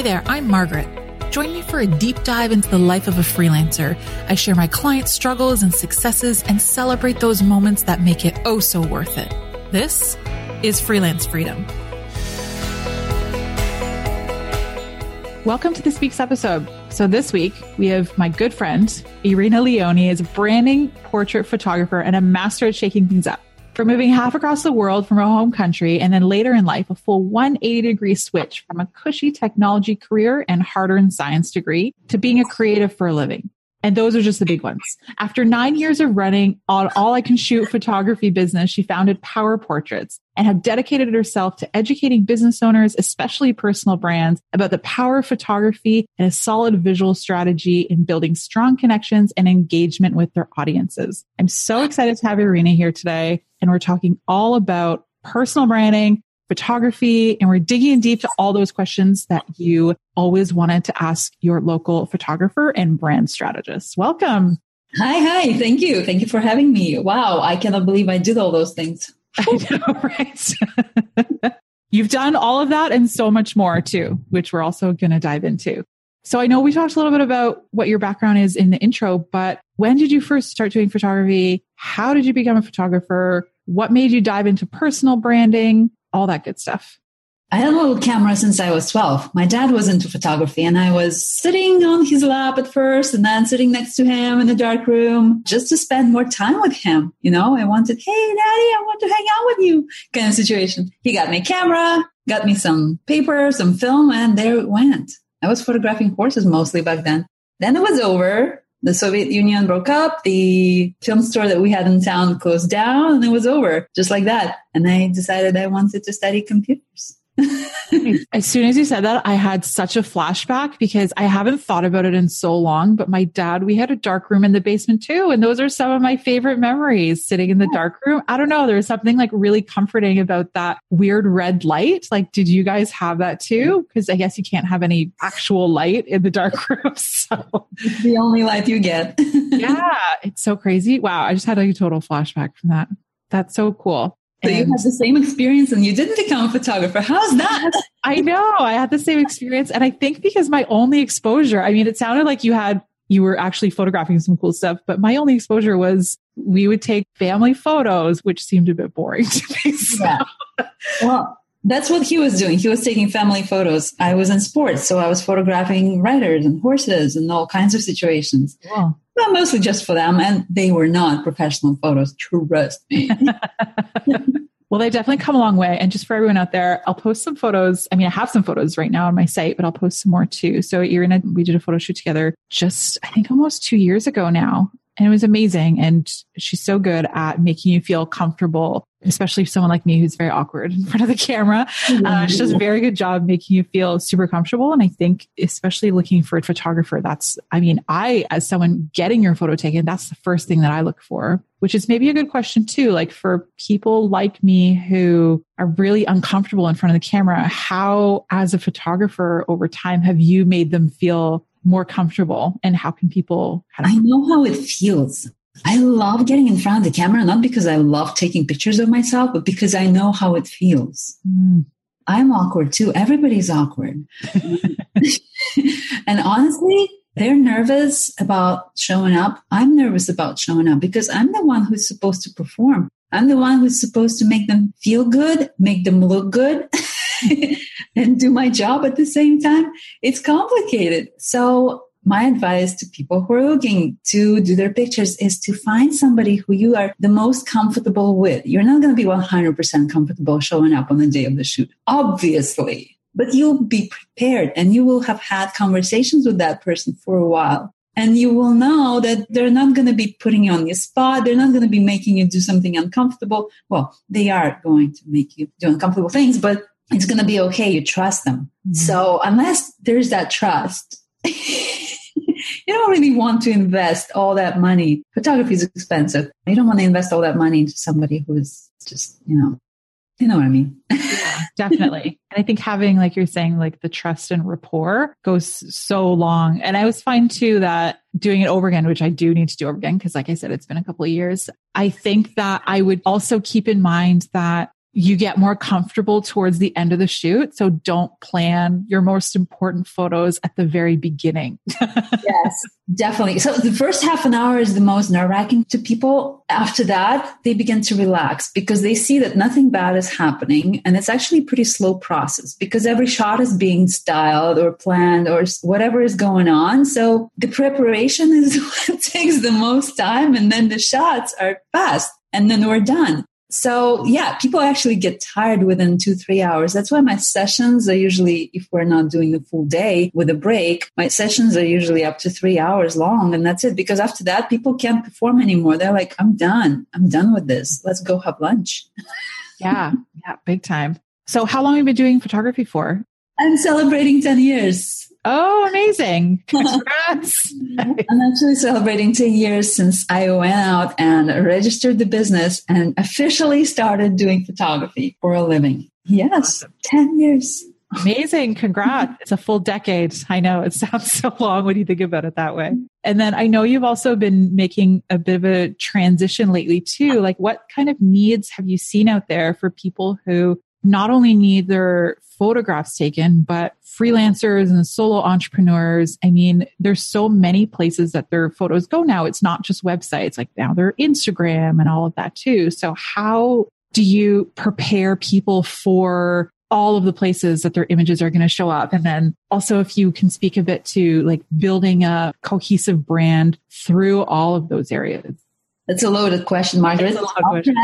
Hi there, I'm Margaret. Join me for a deep dive into the life of a freelancer. I share my clients' struggles and successes and celebrate those moments that make it oh so worth it. This is Freelance Freedom. Welcome to this week's episode. So, this week we have my good friend, Irina Leone, is a branding portrait photographer and a master at shaking things up. From moving half across the world from her home country and then later in life, a full 180 degree switch from a cushy technology career and hard earned science degree to being a creative for a living. And those are just the big ones. After nine years of running on all I Can Shoot photography business, she founded Power Portraits and have dedicated herself to educating business owners, especially personal brands, about the power of photography and a solid visual strategy in building strong connections and engagement with their audiences. I'm so excited to have Irina here today. And we're talking all about personal branding, photography, and we're digging deep to all those questions that you always wanted to ask your local photographer and brand strategist. Welcome. Hi, hi. Thank you. Thank you for having me. Wow. I cannot believe I did all those things. I know, right? You've done all of that and so much more too, which we're also going to dive into. So I know we talked a little bit about what your background is in the intro, but when did you first start doing photography? How did you become a photographer? What made you dive into personal branding? All that good stuff. I had a little camera since I was 12. My dad was into photography and I was sitting on his lap at first and then sitting next to him in the dark room just to spend more time with him. You know, I wanted, hey, daddy, I want to hang out with you kind of situation. He got me a camera, got me some paper, some film, and there it went. I was photographing horses mostly back then. Then it was over. The Soviet Union broke up. The film store that we had in town closed down and it was over just like that. And I decided I wanted to study computers. as soon as you said that, I had such a flashback because I haven't thought about it in so long. But my dad, we had a dark room in the basement too. And those are some of my favorite memories sitting in the dark room. I don't know. There's something like really comforting about that weird red light. Like, did you guys have that too? Because I guess you can't have any actual light in the dark room. So it's the only light you get. yeah. It's so crazy. Wow. I just had like a total flashback from that. That's so cool. So you had the same experience and you didn't become a photographer. How's that? I know. I had the same experience. And I think because my only exposure, I mean, it sounded like you had, you were actually photographing some cool stuff, but my only exposure was we would take family photos, which seemed a bit boring to me. So. Yeah. Well, that's what he was doing. He was taking family photos. I was in sports, so I was photographing riders and horses and all kinds of situations. Wow. Well, mostly just for them, and they were not professional photos. Trust me. well, they definitely come a long way. And just for everyone out there, I'll post some photos. I mean, I have some photos right now on my site, but I'll post some more too. So Irina, we did a photo shoot together just, I think almost two years ago now. And it was amazing. And she's so good at making you feel comfortable, especially someone like me who's very awkward in front of the camera. Uh, she does a very good job making you feel super comfortable. And I think, especially looking for a photographer, that's, I mean, I, as someone getting your photo taken, that's the first thing that I look for, which is maybe a good question too. Like for people like me who are really uncomfortable in front of the camera, how, as a photographer over time, have you made them feel more comfortable and how can people i know how it feels. I love getting in front of the camera not because i love taking pictures of myself but because i know how it feels. Mm. i'm awkward too. Everybody's awkward. And honestly they're nervous about showing up. I'm nervous about showing up because i'm the one who's supposed to perform. I'm the one who's supposed to make them feel good make them look good and do my job at the same time. It's complicated. So my advice to people who are looking to do their pictures is to find somebody who you are the most comfortable with. You're not going to be 100% comfortable showing up on the day of the shoot, obviously, but you'll be prepared and you will have had conversations with that person for a while. And you will know that they're not going to be putting you on the spot. They're not going to be making you do something uncomfortable. Well, they are going to make you do uncomfortable things, but it's going to be okay. You trust them. Mm-hmm. So unless there's that trust, you don't really want to invest all that money. Photography is expensive. You don't want to invest all that money into somebody who's just, you know, you know what I mean? yeah, definitely. And I think having, like you're saying, like the trust and rapport goes so long. And I was fine too that doing it over again, which I do need to do over again, because like I said, it's been a couple of years. I think that I would also keep in mind that you get more comfortable towards the end of the shoot. So don't plan your most important photos at the very beginning. yes, definitely. So the first half an hour is the most nerve wracking to people. After that, they begin to relax because they see that nothing bad is happening. And it's actually a pretty slow process because every shot is being styled or planned or whatever is going on. So the preparation is what takes the most time. And then the shots are fast and then we're done. So yeah, people actually get tired within two, three hours. That's why my sessions are usually, if we're not doing the full day with a break, my sessions are usually up to three hours long. And that's it. Because after that, people can't perform anymore. They're like, I'm done. I'm done with this. Let's go have lunch. yeah. Yeah. Big time. So how long have you been doing photography for? I'm celebrating 10 years. Oh, amazing. Congrats. I'm actually celebrating 10 years since I went out and registered the business and officially started doing photography for a living. Yes, awesome. 10 years. Amazing. Congrats. It's a full decade. I know it sounds so long when you think about it that way. And then I know you've also been making a bit of a transition lately too. Like what kind of needs have you seen out there for people who not only need their photographs taken, but freelancers and solo entrepreneurs. I mean, there's so many places that their photos go now. It's not just websites, like now they're Instagram and all of that too. So how do you prepare people for all of the places that their images are going to show up? And then also if you can speak a bit to like building a cohesive brand through all of those areas. That's a loaded question, Margaret. A question.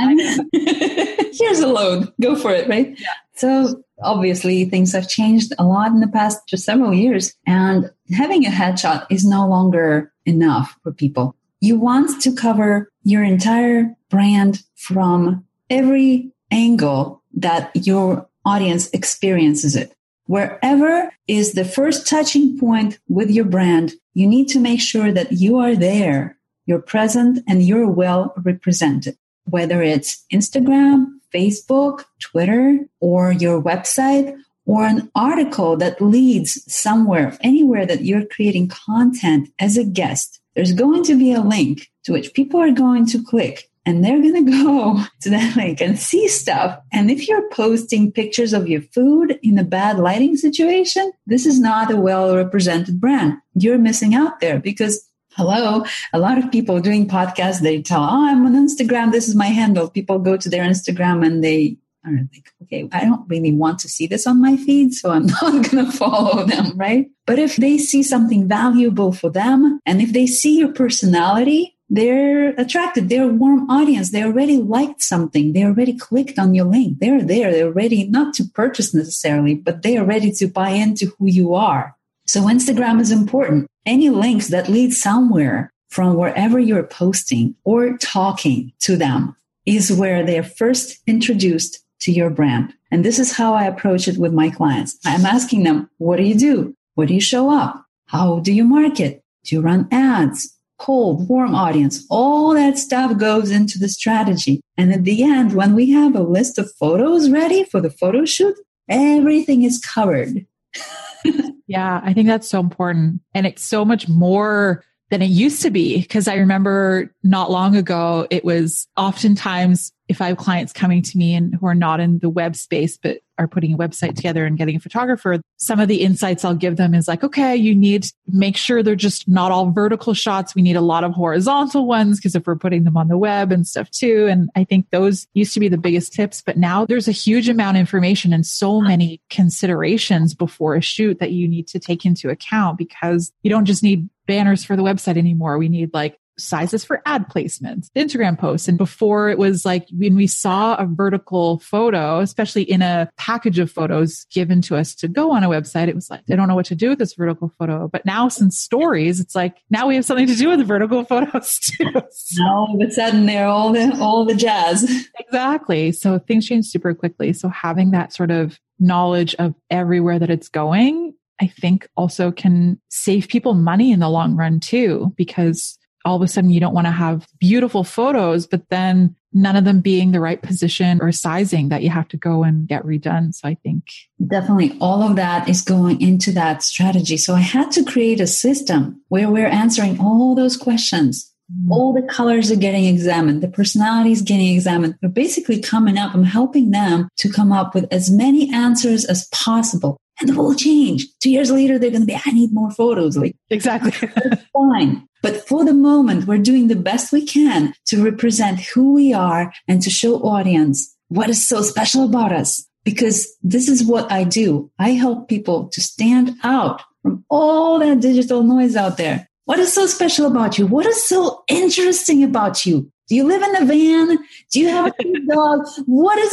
Here's a load. Go for it, right? Yeah. So obviously things have changed a lot in the past just several years and having a headshot is no longer enough for people. You want to cover your entire brand from every angle that your audience experiences it. Wherever is the first touching point with your brand, you need to make sure that you are there, you're present, and you're well represented. Whether it's Instagram, Facebook, Twitter, or your website, or an article that leads somewhere, anywhere that you're creating content as a guest, there's going to be a link to which people are going to click and they're going to go to that link and see stuff. And if you're posting pictures of your food in a bad lighting situation, this is not a well represented brand. You're missing out there because hello. A lot of people doing podcasts they tell oh i'm on instagram this is my handle. People go to their instagram and they are like okay i don't really want to see this on my feed so i'm not going to follow them right? But if they see something valuable for them and if they see your personality they're attracted they're a warm audience they already liked something they already clicked on your link they're there they're ready not to purchase necessarily but they are ready to buy into who you are so Instagram is important. Any links that lead somewhere from wherever you're posting or talking to them is where they're first introduced to your brand. And this is how I approach it with my clients. I'm asking them, what do you do? What do you show up? How do you market? Do you run ads? Cold, warm audience, all that stuff goes into the strategy. And at the end, when we have a list of photos ready for the photo shoot, everything is covered. Yeah, I think that's so important. And it's so much more than it used to be. Cause I remember not long ago, it was oftentimes if I have clients coming to me and who are not in the web space, but are putting a website together and getting a photographer, some of the insights I'll give them is like, okay, you need make sure they're just not all vertical shots. We need a lot of horizontal ones because if we're putting them on the web and stuff too. And I think those used to be the biggest tips, but now there's a huge amount of information and so many considerations before a shoot that you need to take into account because you don't just need banners for the website anymore. We need like sizes for ad placements, Instagram posts. And before it was like when we saw a vertical photo, especially in a package of photos given to us to go on a website, it was like, I don't know what to do with this vertical photo. But now since stories, it's like now we have something to do with the vertical photos too. So, all of a sudden they're all the all the jazz. Exactly. So things change super quickly. So having that sort of knowledge of everywhere that it's going I think also can save people money in the long run too, because all of a sudden you don't want to have beautiful photos, but then none of them being the right position or sizing that you have to go and get redone. So I think definitely all of that is going into that strategy. So I had to create a system where we're answering all those questions Mm. All the colors are getting examined. The personalities getting examined. We're basically coming up. I'm helping them to come up with as many answers as possible. And it will change. Two years later, they're going to be, I need more photos. Like, exactly. fine. But for the moment, we're doing the best we can to represent who we are and to show audience what is so special about us. Because this is what I do. I help people to stand out from all that digital noise out there. What is so special about you? What is so interesting about you? Do you live in a van? Do you have a dog? What is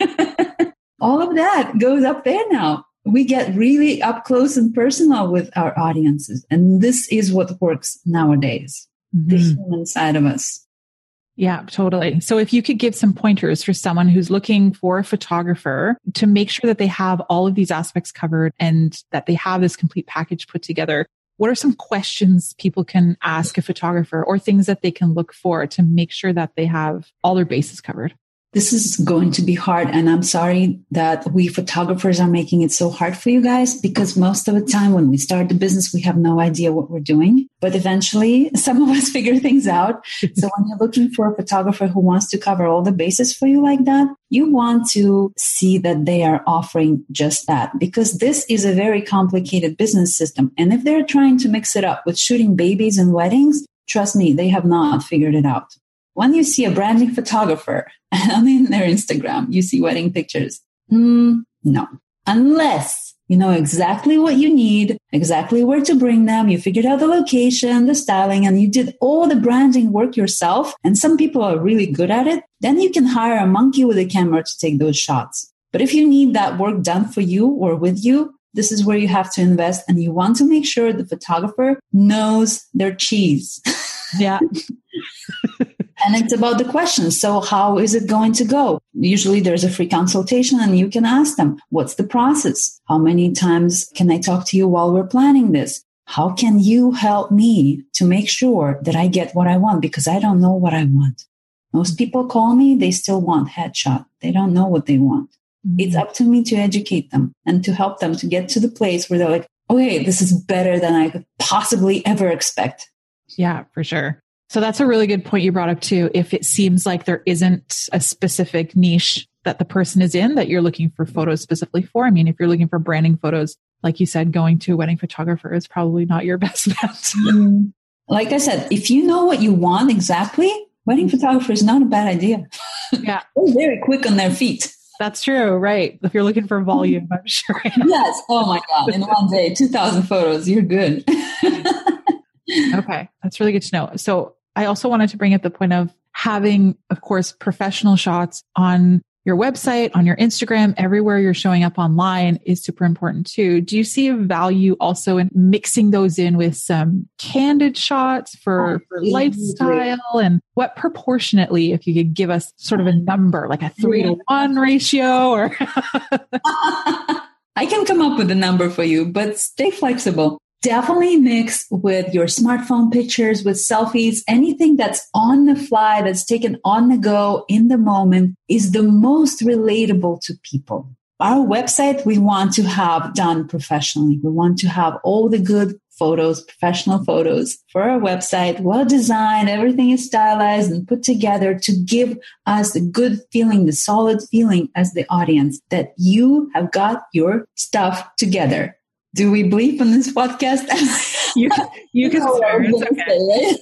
it? all of that goes up there now. We get really up close and personal with our audiences. And this is what works nowadays, mm-hmm. the human side of us. Yeah, totally. So if you could give some pointers for someone who's looking for a photographer to make sure that they have all of these aspects covered and that they have this complete package put together, what are some questions people can ask a photographer or things that they can look for to make sure that they have all their bases covered? This is going to be hard. And I'm sorry that we photographers are making it so hard for you guys because most of the time when we start the business, we have no idea what we're doing. But eventually some of us figure things out. so when you're looking for a photographer who wants to cover all the bases for you like that, you want to see that they are offering just that because this is a very complicated business system. And if they're trying to mix it up with shooting babies and weddings, trust me, they have not figured it out. When you see a branding photographer on their Instagram, you see wedding pictures. Mm, no, unless you know exactly what you need, exactly where to bring them. You figured out the location, the styling, and you did all the branding work yourself. And some people are really good at it. Then you can hire a monkey with a camera to take those shots. But if you need that work done for you or with you, this is where you have to invest and you want to make sure the photographer knows their cheese. Yeah. and it's about the questions. So how is it going to go? Usually there's a free consultation and you can ask them, what's the process? How many times can I talk to you while we're planning this? How can you help me to make sure that I get what I want? Because I don't know what I want. Most people call me, they still want headshot. They don't know what they want. Mm-hmm. It's up to me to educate them and to help them to get to the place where they're like, okay, this is better than I could possibly ever expect. Yeah, for sure. So that's a really good point you brought up too. If it seems like there isn't a specific niche that the person is in that you're looking for photos specifically for. I mean, if you're looking for branding photos, like you said, going to a wedding photographer is probably not your best bet. Mm-hmm. like I said, if you know what you want exactly, wedding photographer is not a bad idea. Yeah. They're very quick on their feet. That's true, right? If you're looking for volume, I'm sure. yes. Oh my God. In one day, 2,000 photos, you're good. okay. That's really good to know. So I also wanted to bring up the point of having, of course, professional shots on your website, on your Instagram, everywhere you're showing up online is super important too. Do you see a value also in mixing those in with some candid shots for, for lifestyle and what proportionately, if you could give us sort of a number, like a three to one ratio or? I can come up with a number for you, but stay flexible definitely mix with your smartphone pictures, with selfies, anything that's on the fly, that's taken on the go in the moment is the most relatable to people. Our website, we want to have done professionally. We want to have all the good photos, professional photos for our website, well designed, everything is stylized and put together to give us the good feeling, the solid feeling as the audience that you have got your stuff together do we bleep on this podcast? you, you can swear. It's okay.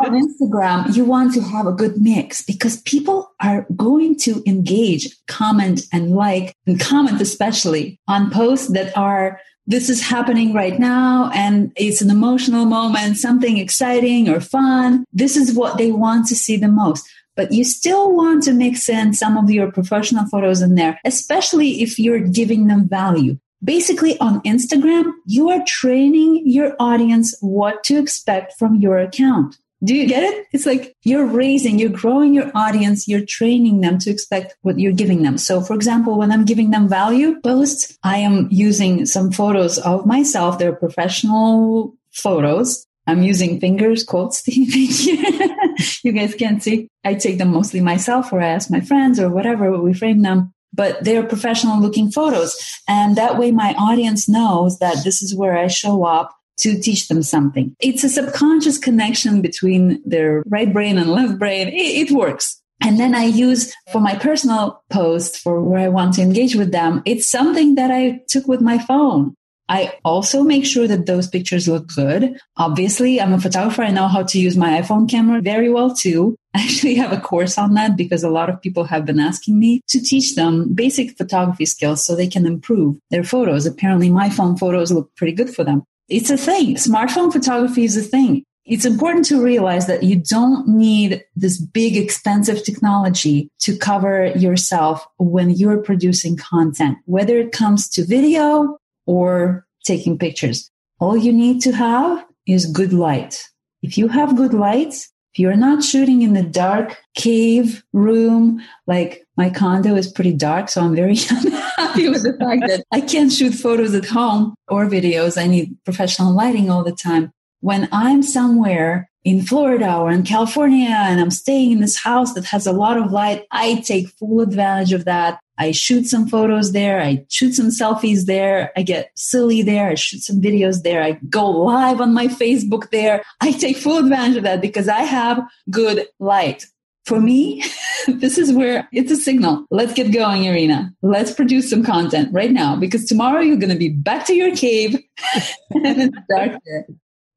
on Instagram, you want to have a good mix because people are going to engage, comment, and like, and comment especially on posts that are this is happening right now and it's an emotional moment, something exciting or fun. This is what they want to see the most but you still want to mix in some of your professional photos in there, especially if you're giving them value. Basically, on Instagram, you are training your audience what to expect from your account. Do you get it? It's like you're raising, you're growing your audience, you're training them to expect what you're giving them. So, for example, when I'm giving them value posts, I am using some photos of myself. They're professional photos. I'm using fingers, quotes. you guys can't see. I take them mostly myself or I ask my friends or whatever, we frame them but they're professional looking photos. And that way my audience knows that this is where I show up to teach them something. It's a subconscious connection between their right brain and left brain. It, it works. And then I use for my personal post for where I want to engage with them. It's something that I took with my phone. I also make sure that those pictures look good. Obviously, I'm a photographer. I know how to use my iPhone camera very well too. I actually have a course on that because a lot of people have been asking me to teach them basic photography skills so they can improve their photos. Apparently, my phone photos look pretty good for them. It's a thing. Smartphone photography is a thing. It's important to realize that you don't need this big expensive technology to cover yourself when you're producing content, whether it comes to video or taking pictures. All you need to have is good light. If you have good light, if you're not shooting in the dark cave room, like my condo is pretty dark, so I'm very unhappy with the fact that I can't shoot photos at home or videos. I need professional lighting all the time. When I'm somewhere in Florida or in California and I'm staying in this house that has a lot of light, I take full advantage of that. I shoot some photos there. I shoot some selfies there. I get silly there. I shoot some videos there. I go live on my Facebook there. I take full advantage of that because I have good light. For me, this is where it's a signal. Let's get going, Irina. Let's produce some content right now because tomorrow you're going to be back to your cave and it's dark there.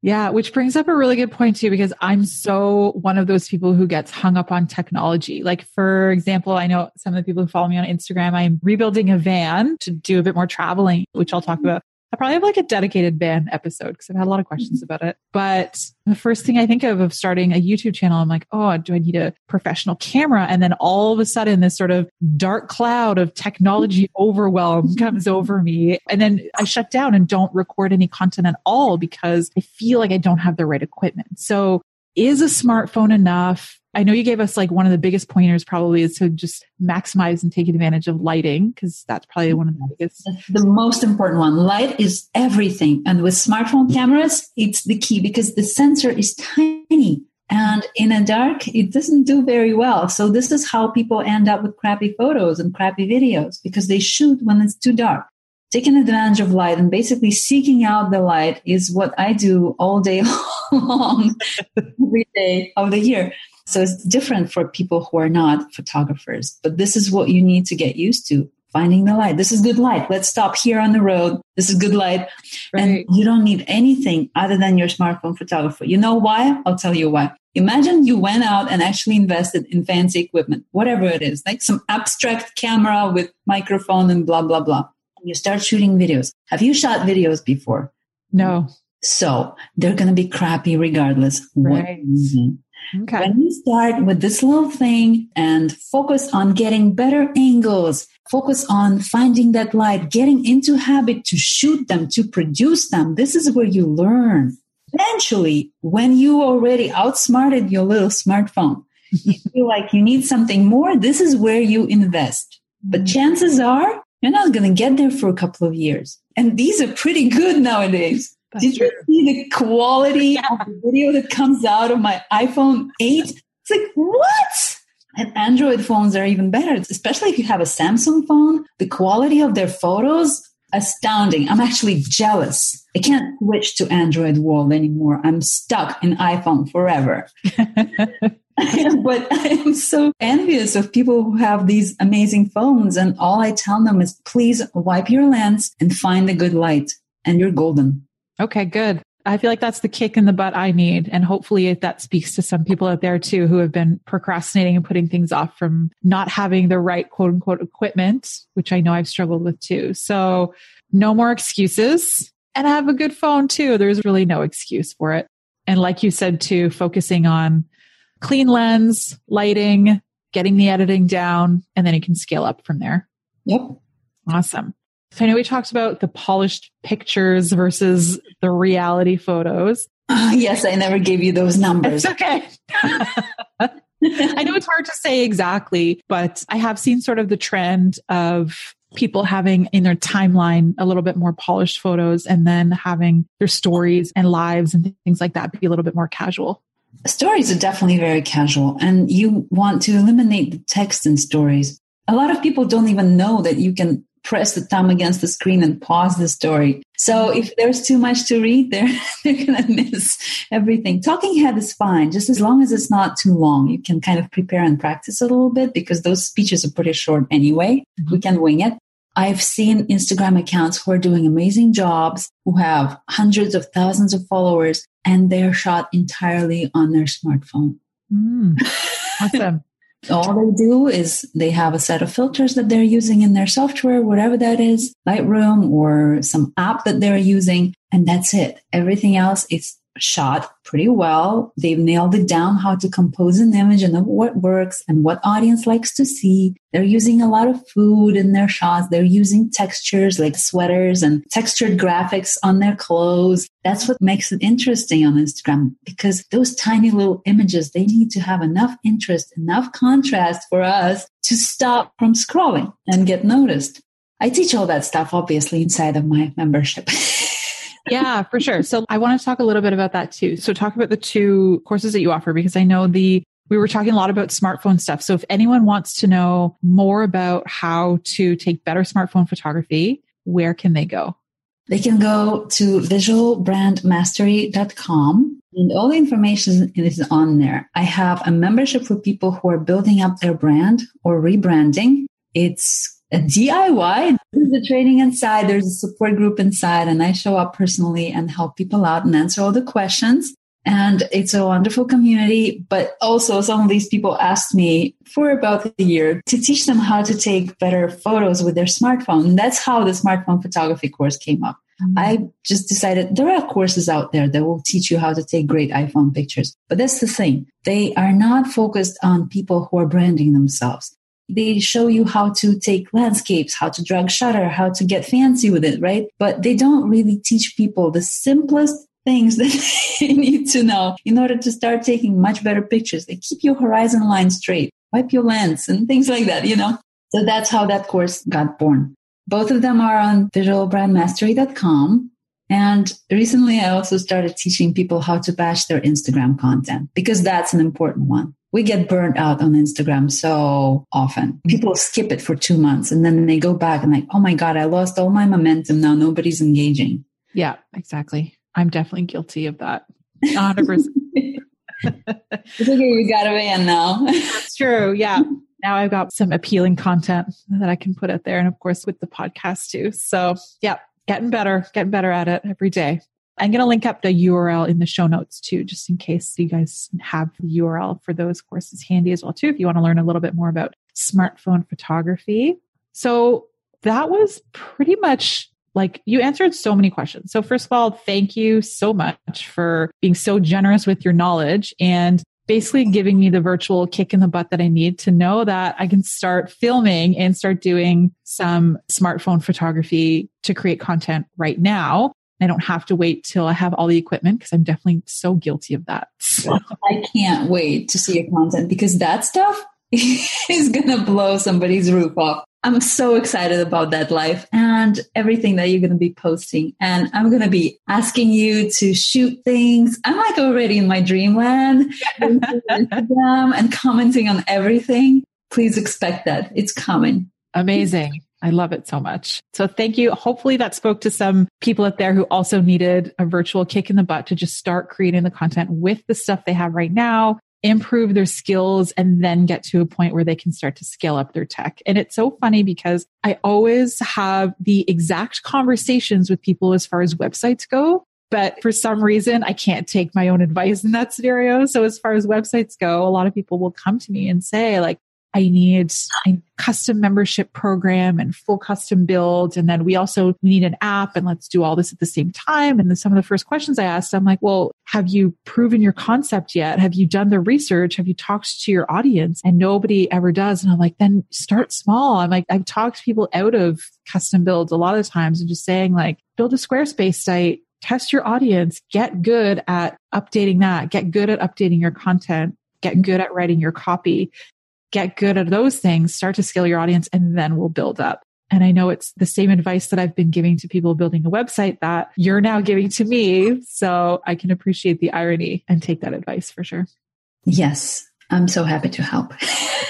Yeah, which brings up a really good point too, because I'm so one of those people who gets hung up on technology. Like, for example, I know some of the people who follow me on Instagram, I'm rebuilding a van to do a bit more traveling, which I'll talk mm-hmm. about I probably have like a dedicated van episode because I've had a lot of questions mm-hmm. about it. But the first thing I think of of starting a YouTube channel, I'm like, oh, do I need a professional camera? And then all of a sudden, this sort of dark cloud of technology mm-hmm. overwhelm mm-hmm. comes over me. And then I shut down and don't record any content at all because I feel like I don't have the right equipment. So is a smartphone enough? I know you gave us like one of the biggest pointers probably is to just maximize and take advantage of lighting because that's probably one of the mm-hmm. biggest. The most important one. Light is everything. And with smartphone cameras, it's the key because the sensor is tiny. And in a dark, it doesn't do very well. So this is how people end up with crappy photos and crappy videos because they shoot when it's too dark. Taking advantage of light and basically seeking out the light is what I do all day long, every day of the year. So it's different for people who are not photographers, but this is what you need to get used to finding the light. This is good light. Let's stop here on the road. This is good light. Right. And you don't need anything other than your smartphone photographer. You know why? I'll tell you why. Imagine you went out and actually invested in fancy equipment, whatever it is, like some abstract camera with microphone and blah, blah, blah. And you start shooting videos. Have you shot videos before? No. So they're going to be crappy regardless. Right. Okay. When you start with this little thing and focus on getting better angles, focus on finding that light, getting into habit to shoot them, to produce them, this is where you learn. Eventually, when you already outsmarted your little smartphone, you feel like you need something more, this is where you invest. But mm. chances are you're not going to get there for a couple of years. And these are pretty good nowadays. That's Did you see the quality yeah. of the video that comes out of my iPhone 8? It's like, what? And Android phones are even better, especially if you have a Samsung phone. The quality of their photos, astounding. I'm actually jealous. I can't switch to Android world anymore. I'm stuck in iPhone forever. but I am so envious of people who have these amazing phones. And all I tell them is please wipe your lens and find the good light, and you're golden. Okay, good. I feel like that's the kick in the butt I need. And hopefully that speaks to some people out there too who have been procrastinating and putting things off from not having the right quote unquote equipment, which I know I've struggled with too. So no more excuses and I have a good phone too. There's really no excuse for it. And like you said too, focusing on clean lens, lighting, getting the editing down, and then you can scale up from there. Yep. Awesome. So I know we talked about the polished pictures versus the reality photos. Uh, yes, I never gave you those numbers. It's okay. I know it's hard to say exactly, but I have seen sort of the trend of people having in their timeline a little bit more polished photos and then having their stories and lives and things like that be a little bit more casual. Stories are definitely very casual, and you want to eliminate the text in stories. A lot of people don't even know that you can press the thumb against the screen and pause the story. So if there's too much to read, they're, they're going to miss everything. Talking head is fine, just as long as it's not too long. You can kind of prepare and practice a little bit because those speeches are pretty short anyway. Mm-hmm. We can wing it. I've seen Instagram accounts who are doing amazing jobs, who have hundreds of thousands of followers, and they're shot entirely on their smartphone. Mm, awesome. All they do is they have a set of filters that they're using in their software, whatever that is, Lightroom or some app that they're using, and that's it. Everything else is shot pretty well. They've nailed it down how to compose an image and what works and what audience likes to see. They're using a lot of food in their shots. They're using textures like sweaters and textured graphics on their clothes. That's what makes it interesting on Instagram because those tiny little images, they need to have enough interest, enough contrast for us to stop from scrolling and get noticed. I teach all that stuff obviously inside of my membership. yeah, for sure. So I want to talk a little bit about that too. So talk about the two courses that you offer because I know the we were talking a lot about smartphone stuff. So if anyone wants to know more about how to take better smartphone photography, where can they go? They can go to visualbrandmastery.com and all the information is on there. I have a membership for people who are building up their brand or rebranding. It's a DIY. A training inside, there's a support group inside, and I show up personally and help people out and answer all the questions. And it's a wonderful community. But also, some of these people asked me for about a year to teach them how to take better photos with their smartphone. And that's how the smartphone photography course came up. Mm-hmm. I just decided there are courses out there that will teach you how to take great iPhone pictures. But that's the thing. They are not focused on people who are branding themselves. They show you how to take landscapes, how to drag shutter, how to get fancy with it, right? But they don't really teach people the simplest things that you need to know in order to start taking much better pictures. They keep your horizon line straight, wipe your lens and things like that, you know? So that's how that course got born. Both of them are on visualbrandmastery.com. And recently I also started teaching people how to batch their Instagram content because that's an important one we get burnt out on Instagram so often. People skip it for two months and then they go back and like, oh my God, I lost all my momentum. Now nobody's engaging. Yeah, exactly. I'm definitely guilty of that. 100%. it's okay. You got a in now. That's true. Yeah. Now I've got some appealing content that I can put out there. And of course, with the podcast too. So, yeah, getting better, getting better at it every day. I'm going to link up the URL in the show notes too, just in case you guys have the URL for those courses handy as well too, if you want to learn a little bit more about smartphone photography. So that was pretty much like you answered so many questions. So first of all, thank you so much for being so generous with your knowledge and basically giving me the virtual kick in the butt that I need to know that I can start filming and start doing some smartphone photography to create content right now. I don't have to wait till I have all the equipment because I'm definitely so guilty of that. So. I can't wait to see your content because that stuff is going to blow somebody's roof off. I'm so excited about that life and everything that you're going to be posting. And I'm going to be asking you to shoot things. I'm like already in my dreamland and commenting on everything. Please expect that. It's coming. Amazing. I love it so much. So thank you. Hopefully that spoke to some people out there who also needed a virtual kick in the butt to just start creating the content with the stuff they have right now, improve their skills, and then get to a point where they can start to scale up their tech. And it's so funny because I always have the exact conversations with people as far as websites go. But for some reason, I can't take my own advice in that scenario. So as far as websites go, a lot of people will come to me and say like, I need a custom membership program and full custom build. And then we also we need an app and let's do all this at the same time. And then some of the first questions I asked, I'm like, well, have you proven your concept yet? Have you done the research? Have you talked to your audience? And nobody ever does. And I'm like, then start small. I'm like, I've talked people out of custom builds a lot of times and just saying like, build a Squarespace site, test your audience, get good at updating that, get good at updating your content, get good at writing your copy get good at those things, start to scale your audience, and then we'll build up. And I know it's the same advice that I've been giving to people building a website that you're now giving to me. So I can appreciate the irony and take that advice for sure. Yes, I'm so happy to help.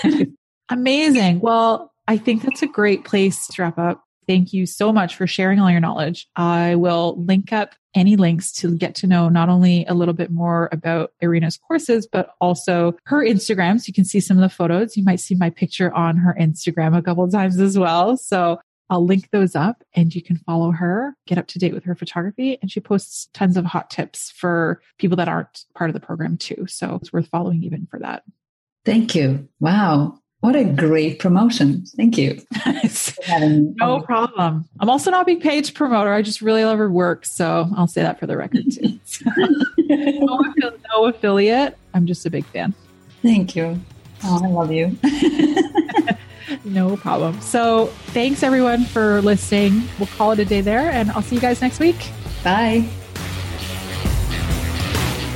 Amazing. Well, I think that's a great place to wrap up. Thank you so much for sharing all your knowledge. I will link up any links to get to know not only a little bit more about Irina's courses, but also her Instagram. So you can see some of the photos. You might see my picture on her Instagram a couple times as well. So I'll link those up and you can follow her, get up to date with her photography. And she posts tons of hot tips for people that aren't part of the program too. So it's worth following even for that. Thank you. Wow. What a great promotion. Thank you. no problem. I'm also not a big page promoter. I just really love her work. So I'll say that for the record too. no, no affiliate. I'm just a big fan. Thank you. Oh, I love you. no problem. So thanks everyone for listening. We'll call it a day there and I'll see you guys next week. Bye.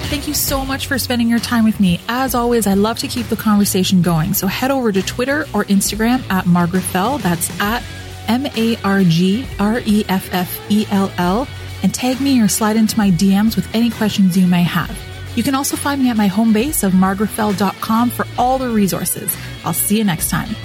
Thank you so much for spending your time with me. As always, I love to keep the conversation going. So head over to Twitter or Instagram at Margaret Fell. That's at M A R G R E F F E L L and tag me or slide into my DMs with any questions you may have. You can also find me at my home base of margaretfell.com for all the resources. I'll see you next time.